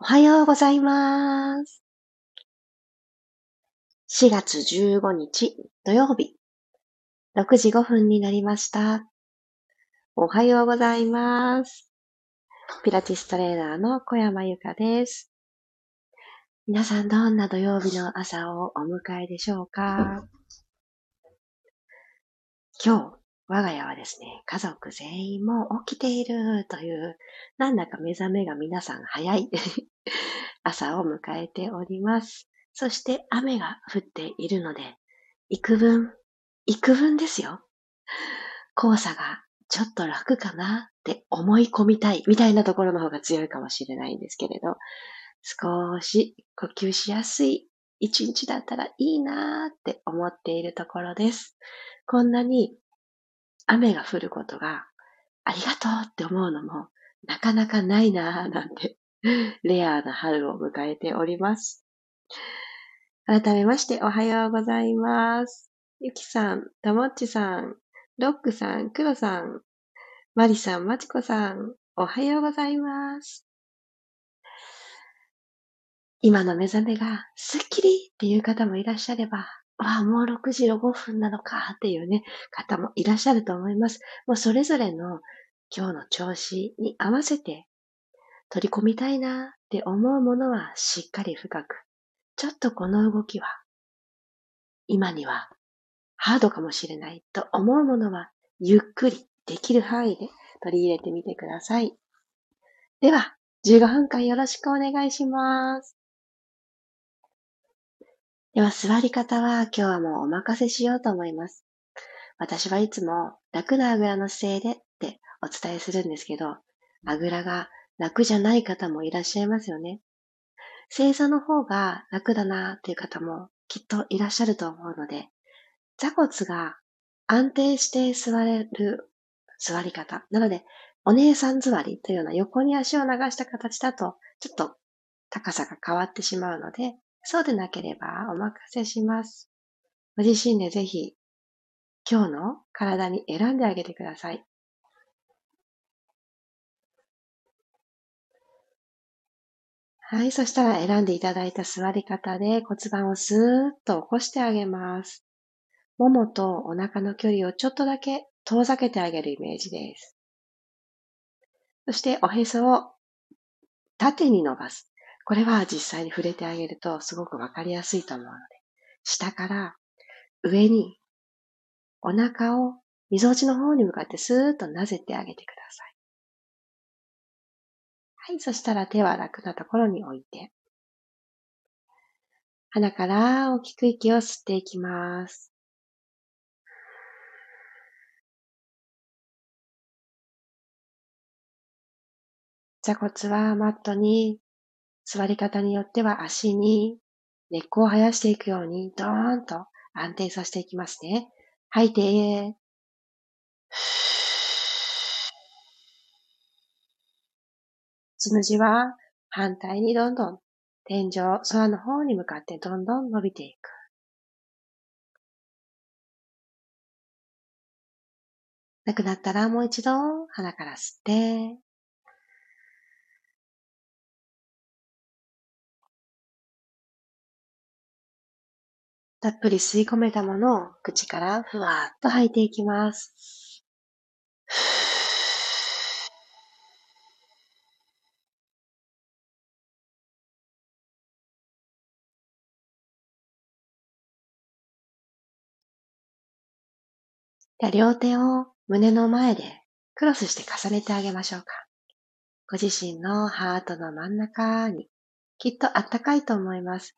おはようございます。4月15日土曜日、6時5分になりました。おはようございます。ピラティストレーナーの小山由かです。皆さんどんな土曜日の朝をお迎えでしょうか？今日、我が家はですね、家族全員も起きているという、なんだか目覚めが皆さん早い 朝を迎えております。そして雨が降っているので、幾分、幾分ですよ。黄砂がちょっと楽かなって思い込みたいみたいなところの方が強いかもしれないんですけれど、少し呼吸しやすい一日だったらいいなーって思っているところです。こんなに雨が降ることがありがとうって思うのもなかなかないなーなんてレアな春を迎えております。改めましておはようございます。ゆきさん、ともっちさん、ロックさん、くろさん、まりさん、まちこさん、おはようございます。今の目覚めがスッキリっていう方もいらっしゃれば、わあ、もう6時5分なのかっていうね、方もいらっしゃると思います。もうそれぞれの今日の調子に合わせて取り込みたいなって思うものはしっかり深く。ちょっとこの動きは今にはハードかもしれないと思うものはゆっくりできる範囲で取り入れてみてください。では、15分間よろしくお願いします。では、座り方は今日はもうお任せしようと思います。私はいつも楽なあぐらの姿勢でってお伝えするんですけど、あぐらが楽じゃない方もいらっしゃいますよね。正座の方が楽だなっていう方もきっといらっしゃると思うので、座骨が安定して座れる座り方。なので、お姉さん座りというような横に足を流した形だと、ちょっと高さが変わってしまうので、そうでなければお任せします。ご自身でぜひ、今日の体に選んであげてください。はい。そしたら選んでいただいた座り方で骨盤をスーッと起こしてあげます。ももとお腹の距離をちょっとだけ遠ざけてあげるイメージです。そしておへそを縦に伸ばす。これは実際に触れてあげるとすごくわかりやすいと思うので、下から上にお腹を溝落ちの方に向かってスーッとなぜてあげてください。はい。そしたら手は楽なところに置いて、鼻から大きく息を吸っていきます。座骨はマットに座り方によっては足に根っこを生やしていくようにドーンと安定させていきますね。吐いて、つむじは反対にどんどん天井、空の方に向かってどんどん伸びていく。なくなったらもう一度鼻から吸って、たっぷり吸い込めたものを口からふわっと吐いていきます。両手を胸の前でクロスして重ねてあげましょうか。ご自身のハートの真ん中にきっとあったかいと思います。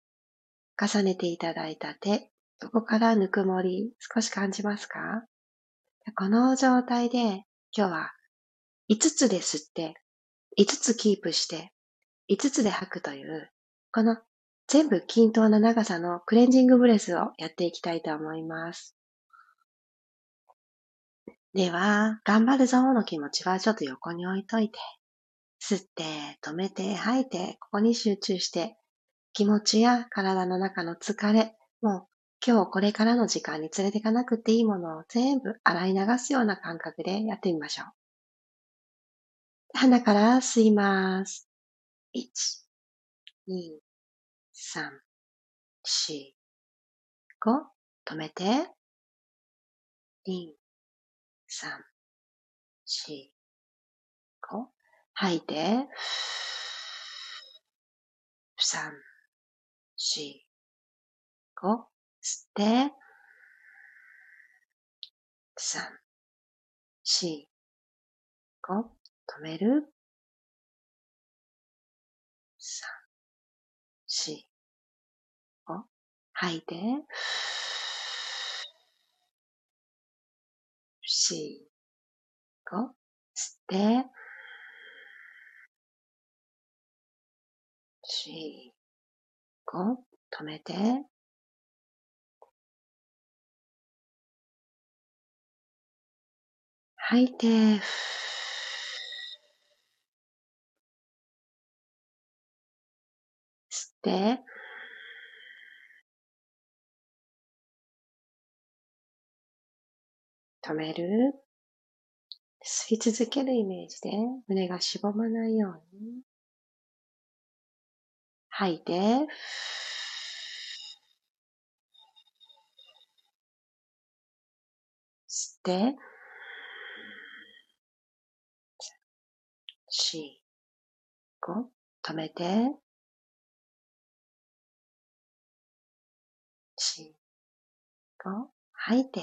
重ねていただいた手、そこからぬくもり少し感じますか？この状態で今日は5つで吸って、5つキープして、5つで吐くという、この全部均等な長さのクレンジングブレスをやっていきたいと思います。では、頑張るぞの気持ちはちょっと横に置いといて、吸って、止めて、吐いて、ここに集中して、気持ちや体の中の疲れ、もう今日これからの時間に連れていかなくていいものを全部洗い流すような感覚でやってみましょう。鼻から吸います。1、2、3、4、5。止めて。2、3、4、5。吐いて。3、4、5。吸って。3、4、5。止める。3、4、5。吐いて。四、五、吸って、四、五、止めて、吐いて、吸って、止める。吸い続けるイメージで胸がしぼまないように。吐いて。吸って。四、五、止めて。四、五、吐いて。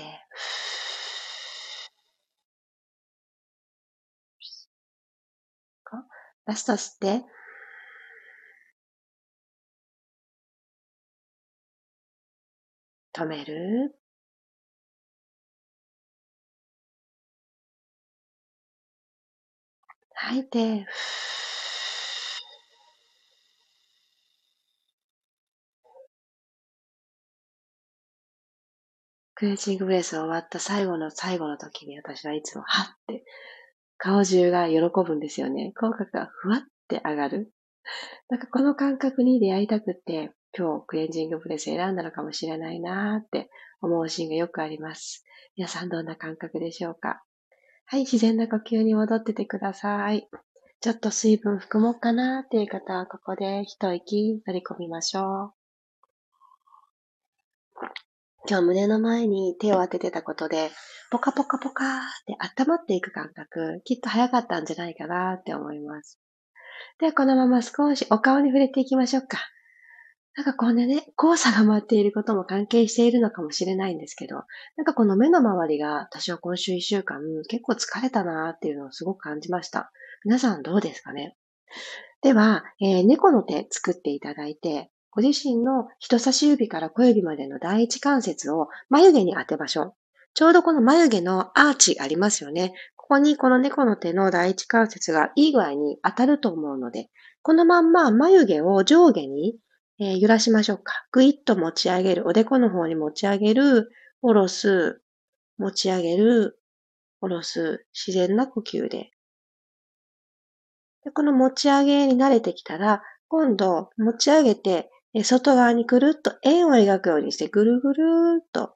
ラスト吸って。止める？吐いて。クレンジングブレス終わった最後の最後の時に私はいつもはって顔中が喜ぶんですよね。口角がふわって上がる。なんかこの感覚に出会いたくて、今日クレンジングプレス選んだのかもしれないなーって思うシーンがよくあります。皆さんどんな感覚でしょうか？はい、自然な呼吸に戻っててください。ちょっと水分含もうかなーっていう方はここで一息乗り込みましょう。今日胸の前に手を当ててたことで、ポカポカポカーって温まっていく感覚、きっと早かったんじゃないかなって思います。では、このまま少しお顔に触れていきましょうか。なんかこんなね、黄砂が舞っていることも関係しているのかもしれないんですけど、なんかこの目の周りが私は今週一週間結構疲れたなーっていうのをすごく感じました。皆さんどうですかね？では、えー、猫の手作っていただいて、ご自身の人差し指から小指までの第一関節を眉毛に当てましょう。ちょうどこの眉毛のアーチありますよね。ここにこの猫の手の第一関節がいい具合に当たると思うので、このまんま眉毛を上下に、えー、揺らしましょうか。ぐいっと持ち上げる。おでこの方に持ち上げる。下ろす。持ち上げる。下ろす。自然な呼吸で。でこの持ち上げに慣れてきたら、今度持ち上げて外側にくるっと円を描くようにしてぐるぐるっと、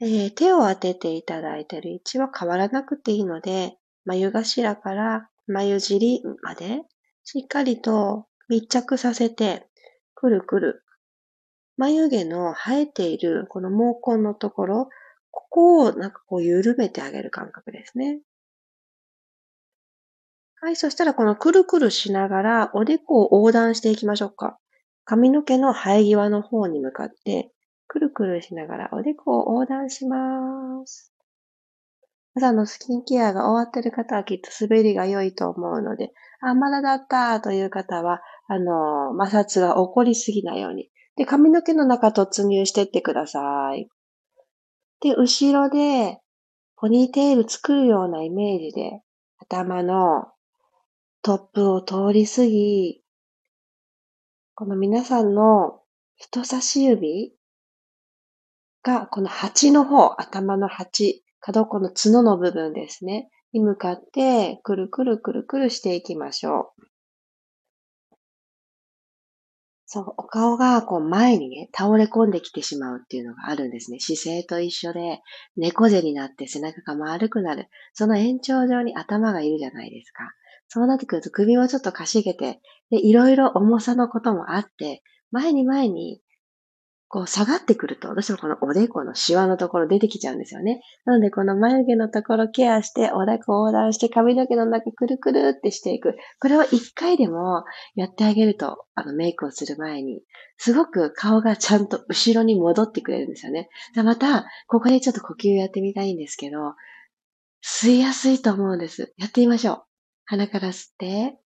えー、手を当てていただいている位置は変わらなくていいので、眉頭から眉尻までしっかりと密着させて、くるくる。眉毛の生えているこの毛根のところ、ここをなんかこう緩めてあげる感覚ですね。はい、そしたらこのくるくるしながらおでこを横断していきましょうか。髪の毛の生え際の方に向かって、くるくるしながらおでこを横断します。朝のスキンケアが終わってる方はきっと滑りが良いと思うので、あ、まだだったという方は、あの、摩擦が起こりすぎないように。で、髪の毛の中突入してってください。で、後ろで、ポニーテール作るようなイメージで、頭のトップを通り過ぎ、この皆さんの人差し指が、この鉢の方、頭の鉢、角この角の部分ですね、に向かって、くるくるくるくるしていきましょう。そう、お顔がこう前にね、倒れ込んできてしまうっていうのがあるんですね。姿勢と一緒で、猫背になって背中が丸くなる。その延長上に頭がいるじゃないですか。そうなってくると首をちょっとかしげて、で、いろいろ重さのこともあって、前に前にこう下がってくると、どうしてもこのおでこのシワのところ出てきちゃうんですよね。なのでこの眉毛のところケアして、おでこ横断して髪の毛の中くるくるってしていく。これを一回でもやってあげると、あのメイクをする前に、すごく顔がちゃんと後ろに戻ってくれるんですよね。じゃまた、ここでちょっと呼吸やってみたいんですけど、吸いやすいと思うんです。やってみましょう。鼻から吸って、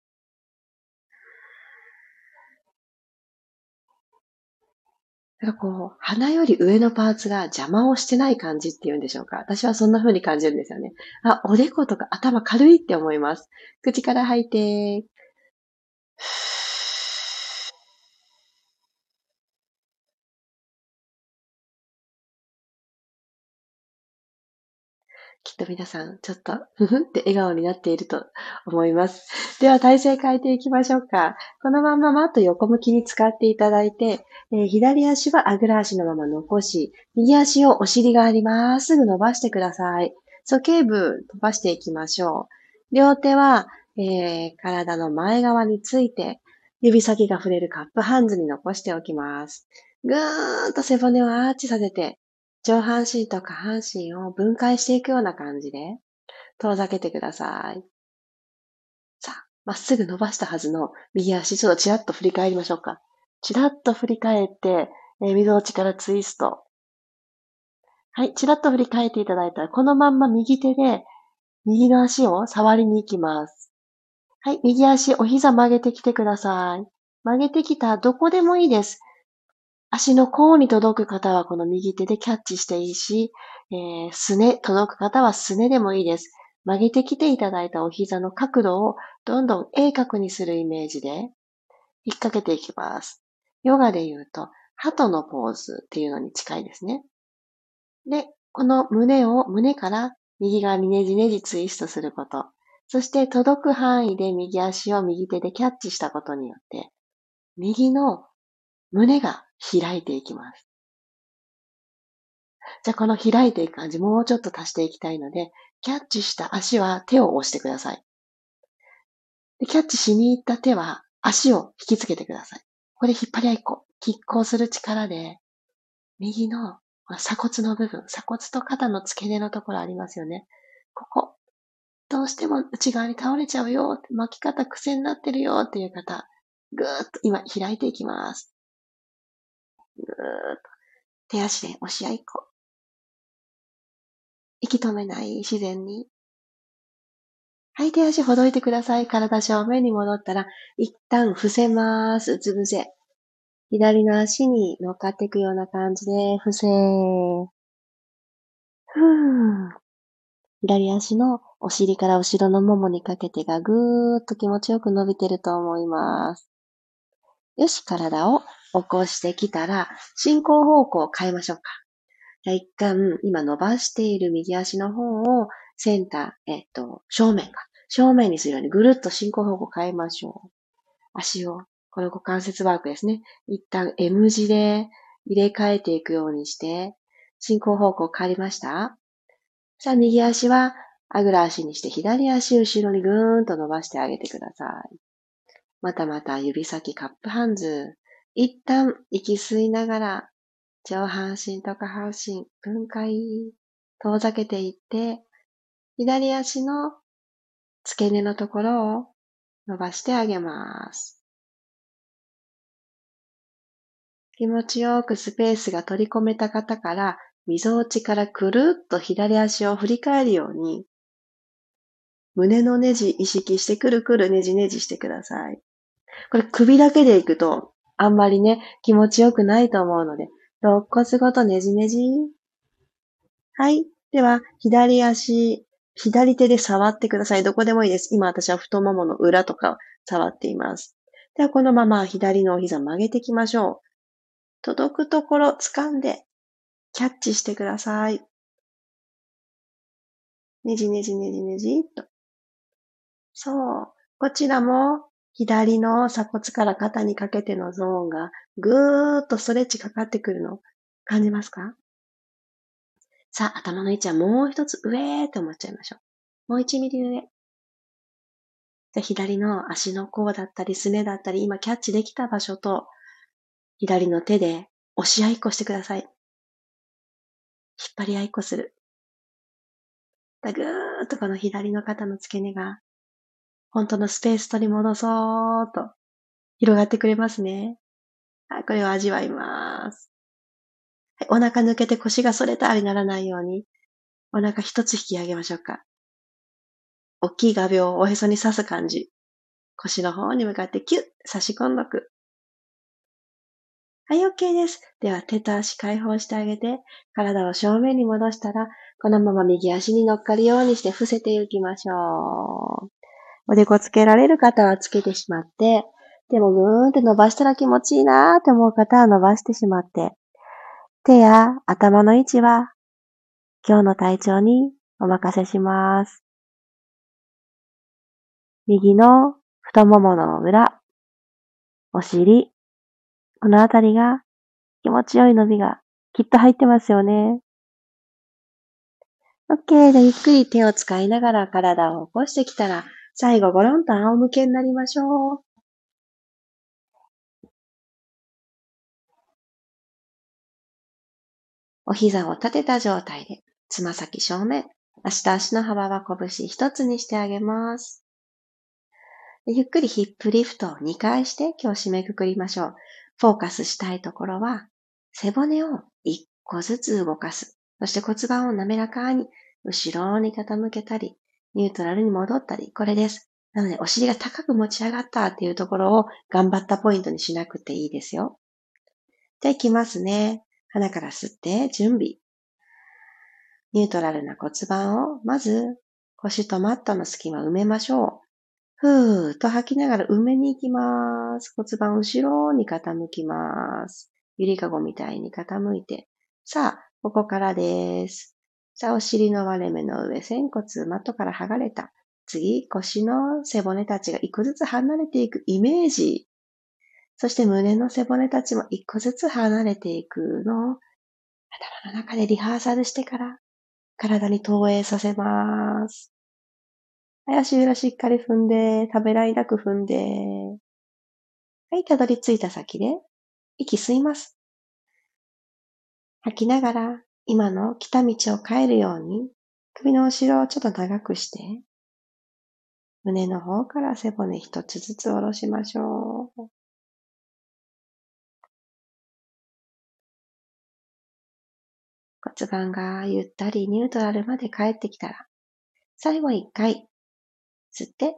なんかこう、鼻より上のパーツが邪魔をしてない感じっていうんでしょうか。私はそんな風に感じるんですよね。あ、おでことか頭軽いって思います。口から吐いて、きっと皆さん、ちょっと、ふふって笑顔になっていると思います。では、体勢変えていきましょうか。このままマット横向きに使っていただいて、えー、左足はあぐら足のまま残し、右足をお尻側にまっすぐ伸ばしてください。鼠径部飛ばしていきましょう。両手は、えー、体の前側について、指先が触れるカップハンズに残しておきます。ぐーんと背骨をアーチさせて、上半身と下半身を分解していくような感じで遠ざけてください。さあ、まっすぐ伸ばしたはずの右足、ちょっとちらっと振り返りましょうか。ちらっと振り返って、えー、溝落ちからツイスト。はい、ちらっと振り返っていただいたら、このまんま右手で右の足を触りに行きます。はい、右足、お膝曲げてきてください。曲げてきたどこでもいいです。足の甲に届く方はこの右手でキャッチしていいし、えー、すね、届く方はすねでもいいです。曲げてきていただいたお膝の角度をどんどん鋭角にするイメージで引っ掛けていきます。ヨガで言うと、鳩のポーズっていうのに近いですね。で、この胸を胸から右側にねじねじツイストすること。そして届く範囲で右足を右手でキャッチしたことによって、右の胸が開いていきます。じゃあこの開いていく感じ、もうちょっと足していきたいので、キャッチした足は手を押してください。でキャッチしに行った手は足を引きつけてください。ここで引っ張り合いっこ、拮抗する力で、右の鎖骨の部分、鎖骨と肩の付け根のところありますよね。ここ、どうしても内側に倒れちゃうよ、巻き方癖になってるよっていう方、ぐーっと今開いていきます。ぐーっと手足で押し合いっこ。息止めない自然に。はい、手足ほどいてください。体正面に戻ったら、一旦伏せます。うつ伏せ。左の足に乗っかっていくような感じで、伏せ。ふー。左足のお尻から後ろのももにかけてがぐーっと気持ちよく伸びてると思います。よし、体を起こしてきたら、進行方向を変えましょうか。じゃあ一貫、今伸ばしている右足の方をセンター、えっと、正面か。正面にするようにぐるっと進行方向変えましょう。足を、この股関節ワークですね。一旦 M 字で入れ替えていくようにして、進行方向変わりましたさあ、右足はあぐら足にして、左足後ろにぐーんと伸ばしてあげてください。またまた指先カップハンズ。一旦息吸いながら上半身と下半身分解遠ざけていって、左足の付け根のところを伸ばしてあげます。気持ちよくスペースが取り込めた方から、溝落ちからくるっと左足を振り返るように、胸のネジ意識してくるくるネジネジしてください。これ首だけでいくと、あんまりね、気持ちよくないと思うので、肋骨ごとねじねじ。はい。では、左足、左手で触ってください。どこでもいいです。今私は太ももの裏とか触っています。では、このまま左のお膝曲げていきましょう。届くところ掴んで、キャッチしてください。ねじねじねじねじっと。そう。こちらも左の鎖骨から肩にかけてのゾーンがぐーっとストレッチかかってくるの感じますか？さあ、頭の位置はもう一つ上って思っちゃいましょう。もう1ミリ上。じゃ左の足の甲だったり、すねだったり、今キャッチできた場所と、左の手で押し合いっこしてください。引っ張り合いっこする。ぐーっとこの左の肩の付け根が、本当のスペース取り戻そうと、広がってくれますね。はい、これを味わいます。はい、お腹抜けて腰が反れたりならないように、お腹一つ引き上げましょうか。大きい画鋲をおへそに刺す感じ。腰の方に向かってキュッ差し込んどく。はい、OK です。では、手と足解放してあげて、体を正面に戻したら、このまま右足に乗っかるようにして伏せていきましょう。おでこつけられる方はつけてしまって、でもぐーんって伸ばしたら気持ちいいなーって思う方は伸ばしてしまって、手や頭の位置は今日の体調にお任せします。右の太ももの裏、お尻、このあたりが気持ちよい伸びがきっと入ってますよね。OK でゆっくり手を使いながら体を起こしてきたら最後ゴロンと仰向けになりましょう。お膝を立てた状態で、つま先正面、足と足の幅は拳一つにしてあげます。ゆっくりヒップリフトを2回して今日締めくくりましょう。フォーカスしたいところは、背骨を1個ずつ動かす。そして骨盤を滑らかに後ろに傾けたり、ニュートラルに戻ったり、これです。なので、お尻が高く持ち上がったっていうところを頑張ったポイントにしなくていいですよ。じゃあ行きますね。鼻から吸って準備。ニュートラルな骨盤を、まず腰とマットの隙間埋めましょう。ふーっと吐きながら埋めに行きます。骨盤後ろに傾きます。ゆりかごみたいに傾いて。さあ、ここからです。さあ、お尻の割れ目の上、仙骨、マットから剥がれた。次、腰の背骨たちが一個ずつ離れていくイメージ。そして胸の背骨たちも一個ずつ離れていくのを頭の中でリハーサルしてから体に投影させます。足裏しっかり踏んで、食べらいなく踏んで。はい、たどり着いた先で息吸います。吐きながら今の来た道を変えるように首の後ろをちょっと長くして胸の方から背骨一つずつ下ろしましょう。骨盤がゆったりニュートラルまで帰ってきたら、最後一回、吸って、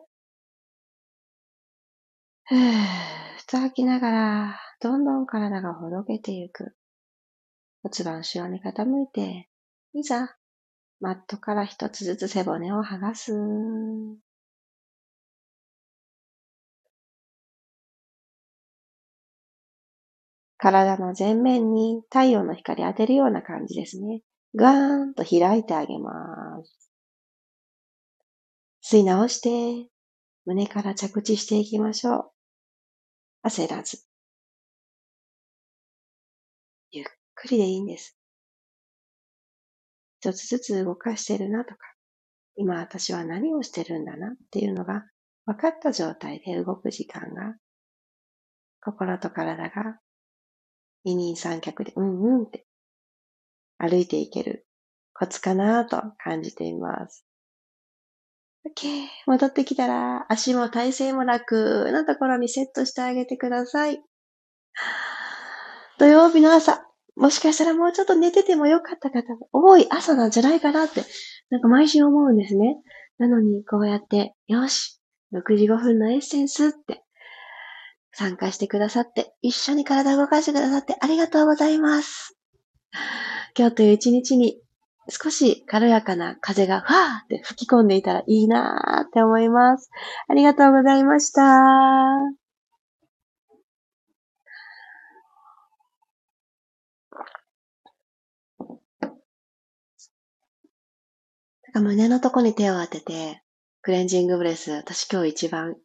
ふーっと吐きながら、どんどん体がほどけていく。骨盤後ろに傾いて、いざ、マットから一つずつ背骨を剥がす。体の前面に太陽の光当てるような感じですね。ガーンと開いてあげます。吸い直して、胸から着地していきましょう。焦らず。くりでいいんです。一つずつ動かしてるなとか、今私は何をしてるんだなっていうのが分かった状態で動く時間が、心と体が二人三脚でうんうんって歩いていけるコツかなと感じています。OK。戻ってきたら足も体勢も楽なところにセットしてあげてください。土曜日の朝、もしかしたらもうちょっと寝ててもよかった方が多い朝なんじゃないかなって、なんか毎週思うんですね。なのに、こうやって、よし、6時5分のエッセンスって参加してくださって、一緒に体を動かしてくださってありがとうございます。今日という一日に少し軽やかな風がふわーって吹き込んでいたらいいなーって思います。ありがとうございました。なんか胸のとこに手を当てて、クレンジングブレス、私今日一番好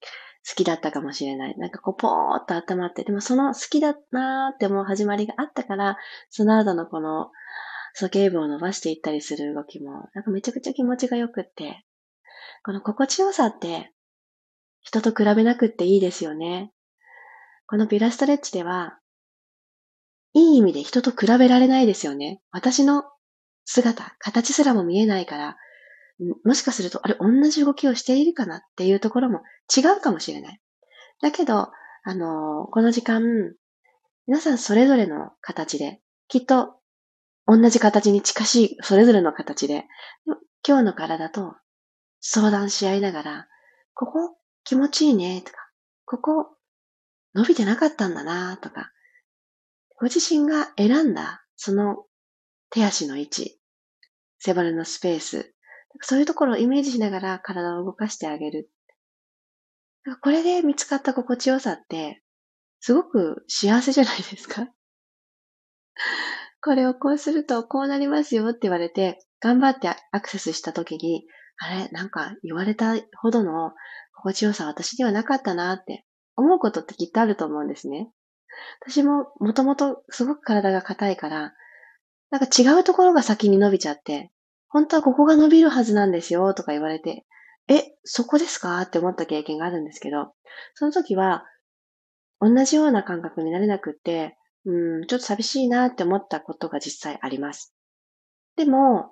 きだったかもしれない。なんかこう、ぽーっと温まって、でもその好きだなーって思う始まりがあったから、その後のこの、鼠径部を伸ばしていったりする動きも、なんかめちゃくちゃ気持ちが良くって、この心地よさって、人と比べなくっていいですよね。このピラストレッチでは、いい意味で人と比べられないですよね。私の姿、形すらも見えないから、もしかすると、あれ、同じ動きをしているかなっていうところも違うかもしれない。だけど、あのー、この時間、皆さんそれぞれの形で、きっと同じ形に近しい、それぞれの形で、今日の体と相談し合いながら、ここ気持ちいいねとか、ここ伸びてなかったんだなとか、ご自身が選んだその手足の位置、背骨のスペース、そういうところをイメージしながら体を動かしてあげる。これで見つかった心地よさって、すごく幸せじゃないですか これをこうするとこうなりますよって言われて、頑張ってアクセスした時に、あれ、なんか言われたほどの心地よさ私にはなかったなって思うことってきっとあると思うんですね。私ももともとすごく体が硬いから、なんか違うところが先に伸びちゃって、本当はここが伸びるはずなんですよとか言われて、え、そこですか？って思った経験があるんですけど、その時は同じような感覚になれなくって、うん、ちょっと寂しいなって思ったことが実際あります。でも、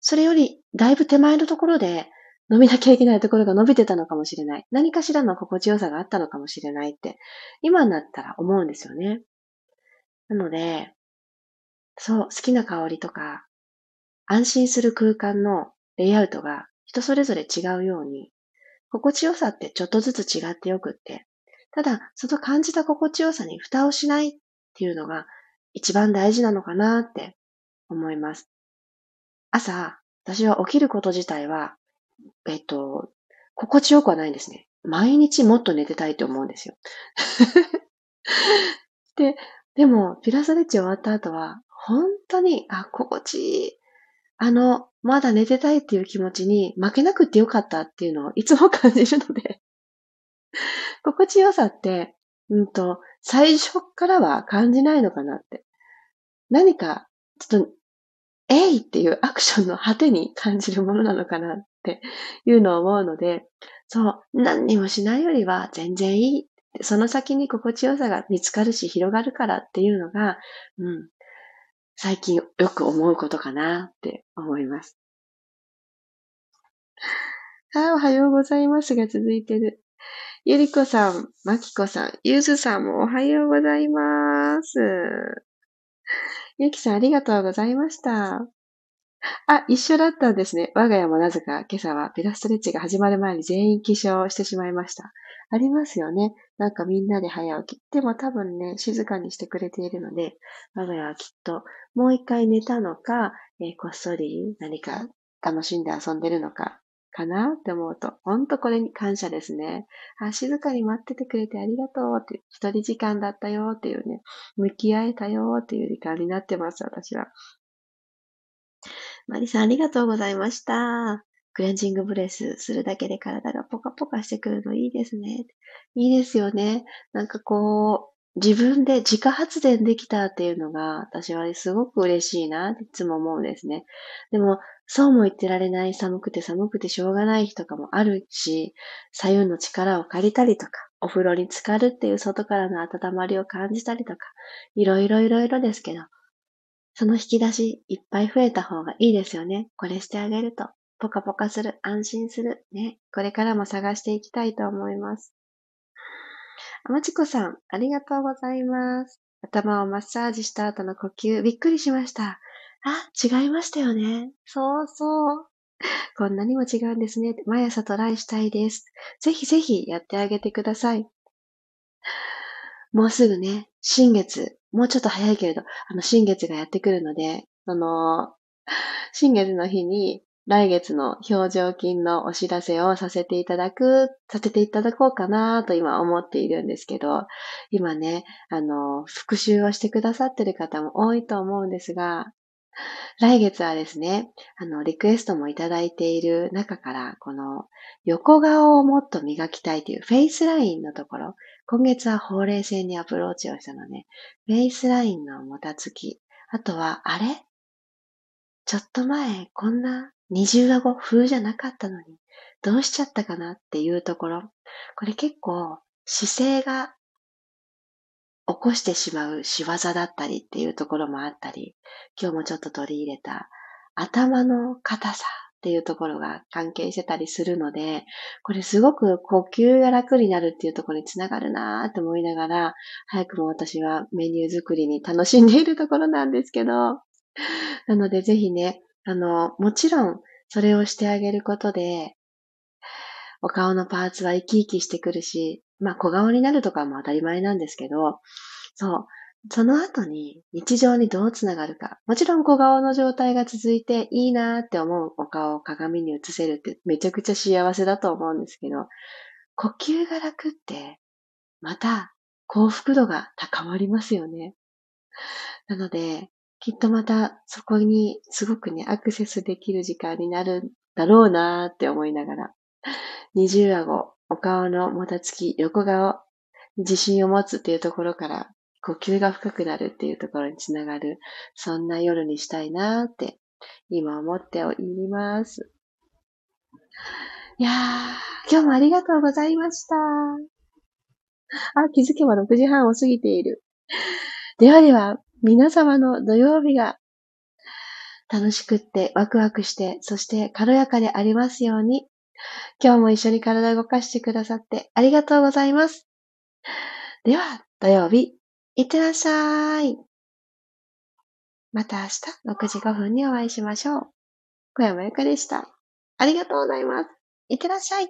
それよりだいぶ手前のところで伸びなきゃいけないところが伸びてたのかもしれない。何かしらの心地よさがあったのかもしれないって、今になったら思うんですよね。なので、そう、好きな香りとか、安心する空間のレイアウトが人それぞれ違うように、心地よさってちょっとずつ違ってよくって、ただ、その感じた心地よさに蓋をしないっていうのが一番大事なのかなって思います。朝、私は起きること自体はえっと、心地よくはないんですね。毎日もっと寝てたいと思うんですよ。で、でも、ピラスレッチ終わった後は、本当に、あ、心地いい。あの、まだ寝てたいっていう気持ちに負けなくてよかったっていうのをいつも感じるので 心地よさって、うんと、最初からは感じないのかなって。何か、ちょっと、えいっていうアクションの果てに感じるものなのかなっていうのを思うので、そう、何にもしないよりは全然いい。その先に心地よさが見つかるし広がるからっていうのが、うん、最近よく思うことかなって思います。あ、おはようございますが続いてる。ゆりこさん、まきこさん、ゆずさんもおはようございます。ゆきさんありがとうございました。あ、一緒だったんですね。我が家もなぜか今朝はピラストレッチが始まる前に全員起床してしまいました。ありますよね。なんかみんなで早起き。でも多分ね、静かにしてくれているので、我が家はきっともう一回寝たのか、えー、こっそり何か楽しんで遊んでるのか、かなって思うと、ほんとこれに感謝ですね。あ、静かに待っててくれてありがとうって、一人時間だったよっていうね、向き合えたよっていう時間になってます、私は。マリさんありがとうございました。クレンジングブレスするだけで体がポカポカしてくるのいいですね。いいですよね。なんかこう、自分で自家発電できたっていうのが私はすごく嬉しいなっていつも思うんですね。でも、そうも言ってられない寒くて寒くてしょうがない日とかもあるし、左右の力を借りたりとか、お風呂に浸かるっていう外からの温まりを感じたりとか、いろいろいろいろですけど、その引き出しいっぱい増えた方がいいですよね。これしてあげると、ポカポカする、安心する。ね。これからも探していきたいと思います。あまちこさん、ありがとうございます。頭をマッサージした後の呼吸、びっくりしました。あ、違いましたよね。そうそう。こんなにも違うんですね。毎朝トライしたいです。ぜひぜひやってあげてください。もうすぐね、新月、もうちょっと早いけれど、あの、新月がやってくるので、その、新月の日に来月の表情筋のお知らせをさせていただく、させていただこうかなと今思っているんですけど、今ね、あの、復習をしてくださってる方も多いと思うんですが、来月はですね、あの、リクエストもいただいている中から、この横顔をもっと磨きたいというフェイスラインのところ、今月はほうれい線にアプローチをしたので、フェイスラインのもたつき、あとは、あれ？ちょっと前、こんな二重顎風じゃなかったのに、どうしちゃったかなっていうところ。これ結構姿勢が起こしてしまう仕業だったりっていうところもあったり、今日もちょっと取り入れた頭の硬さっていうところが関係してたりするので、これすごく呼吸が楽になるっていうところにつながるなーって思いながら、早くも私はメニュー作りに楽しんでいるところなんですけど、なのでぜひね、あの、もちろんそれをしてあげることで、お顔のパーツは生き生きしてくるし、まあ小顔になるとかも当たり前なんですけど、そう、その後に日常にどうつながるか。もちろん小顔の状態が続いていいなって思うお顔を鏡に映せるってめちゃくちゃ幸せだと思うんですけど、呼吸が楽ってまた幸福度が高まりますよね。なので、きっとまたそこにすごくね、アクセスできる時間になるだろうなーって思いながら、二重顎、お顔のもたつき、横顔、自信を持つっていうところから、呼吸が深くなるっていうところにつながる、そんな夜にしたいなって今思っております。いやー、今日もありがとうございました。あ、気づけば6時半を過ぎている。ではでは、皆様の土曜日が楽しくってワクワクして、そして軽やかでありますように。今日も一緒に体を動かしてくださってありがとうございます。では、土曜日、いってらっしゃい。また明日6時5分にお会いしましょう。小山由かでした。ありがとうございます。いってらっしゃい。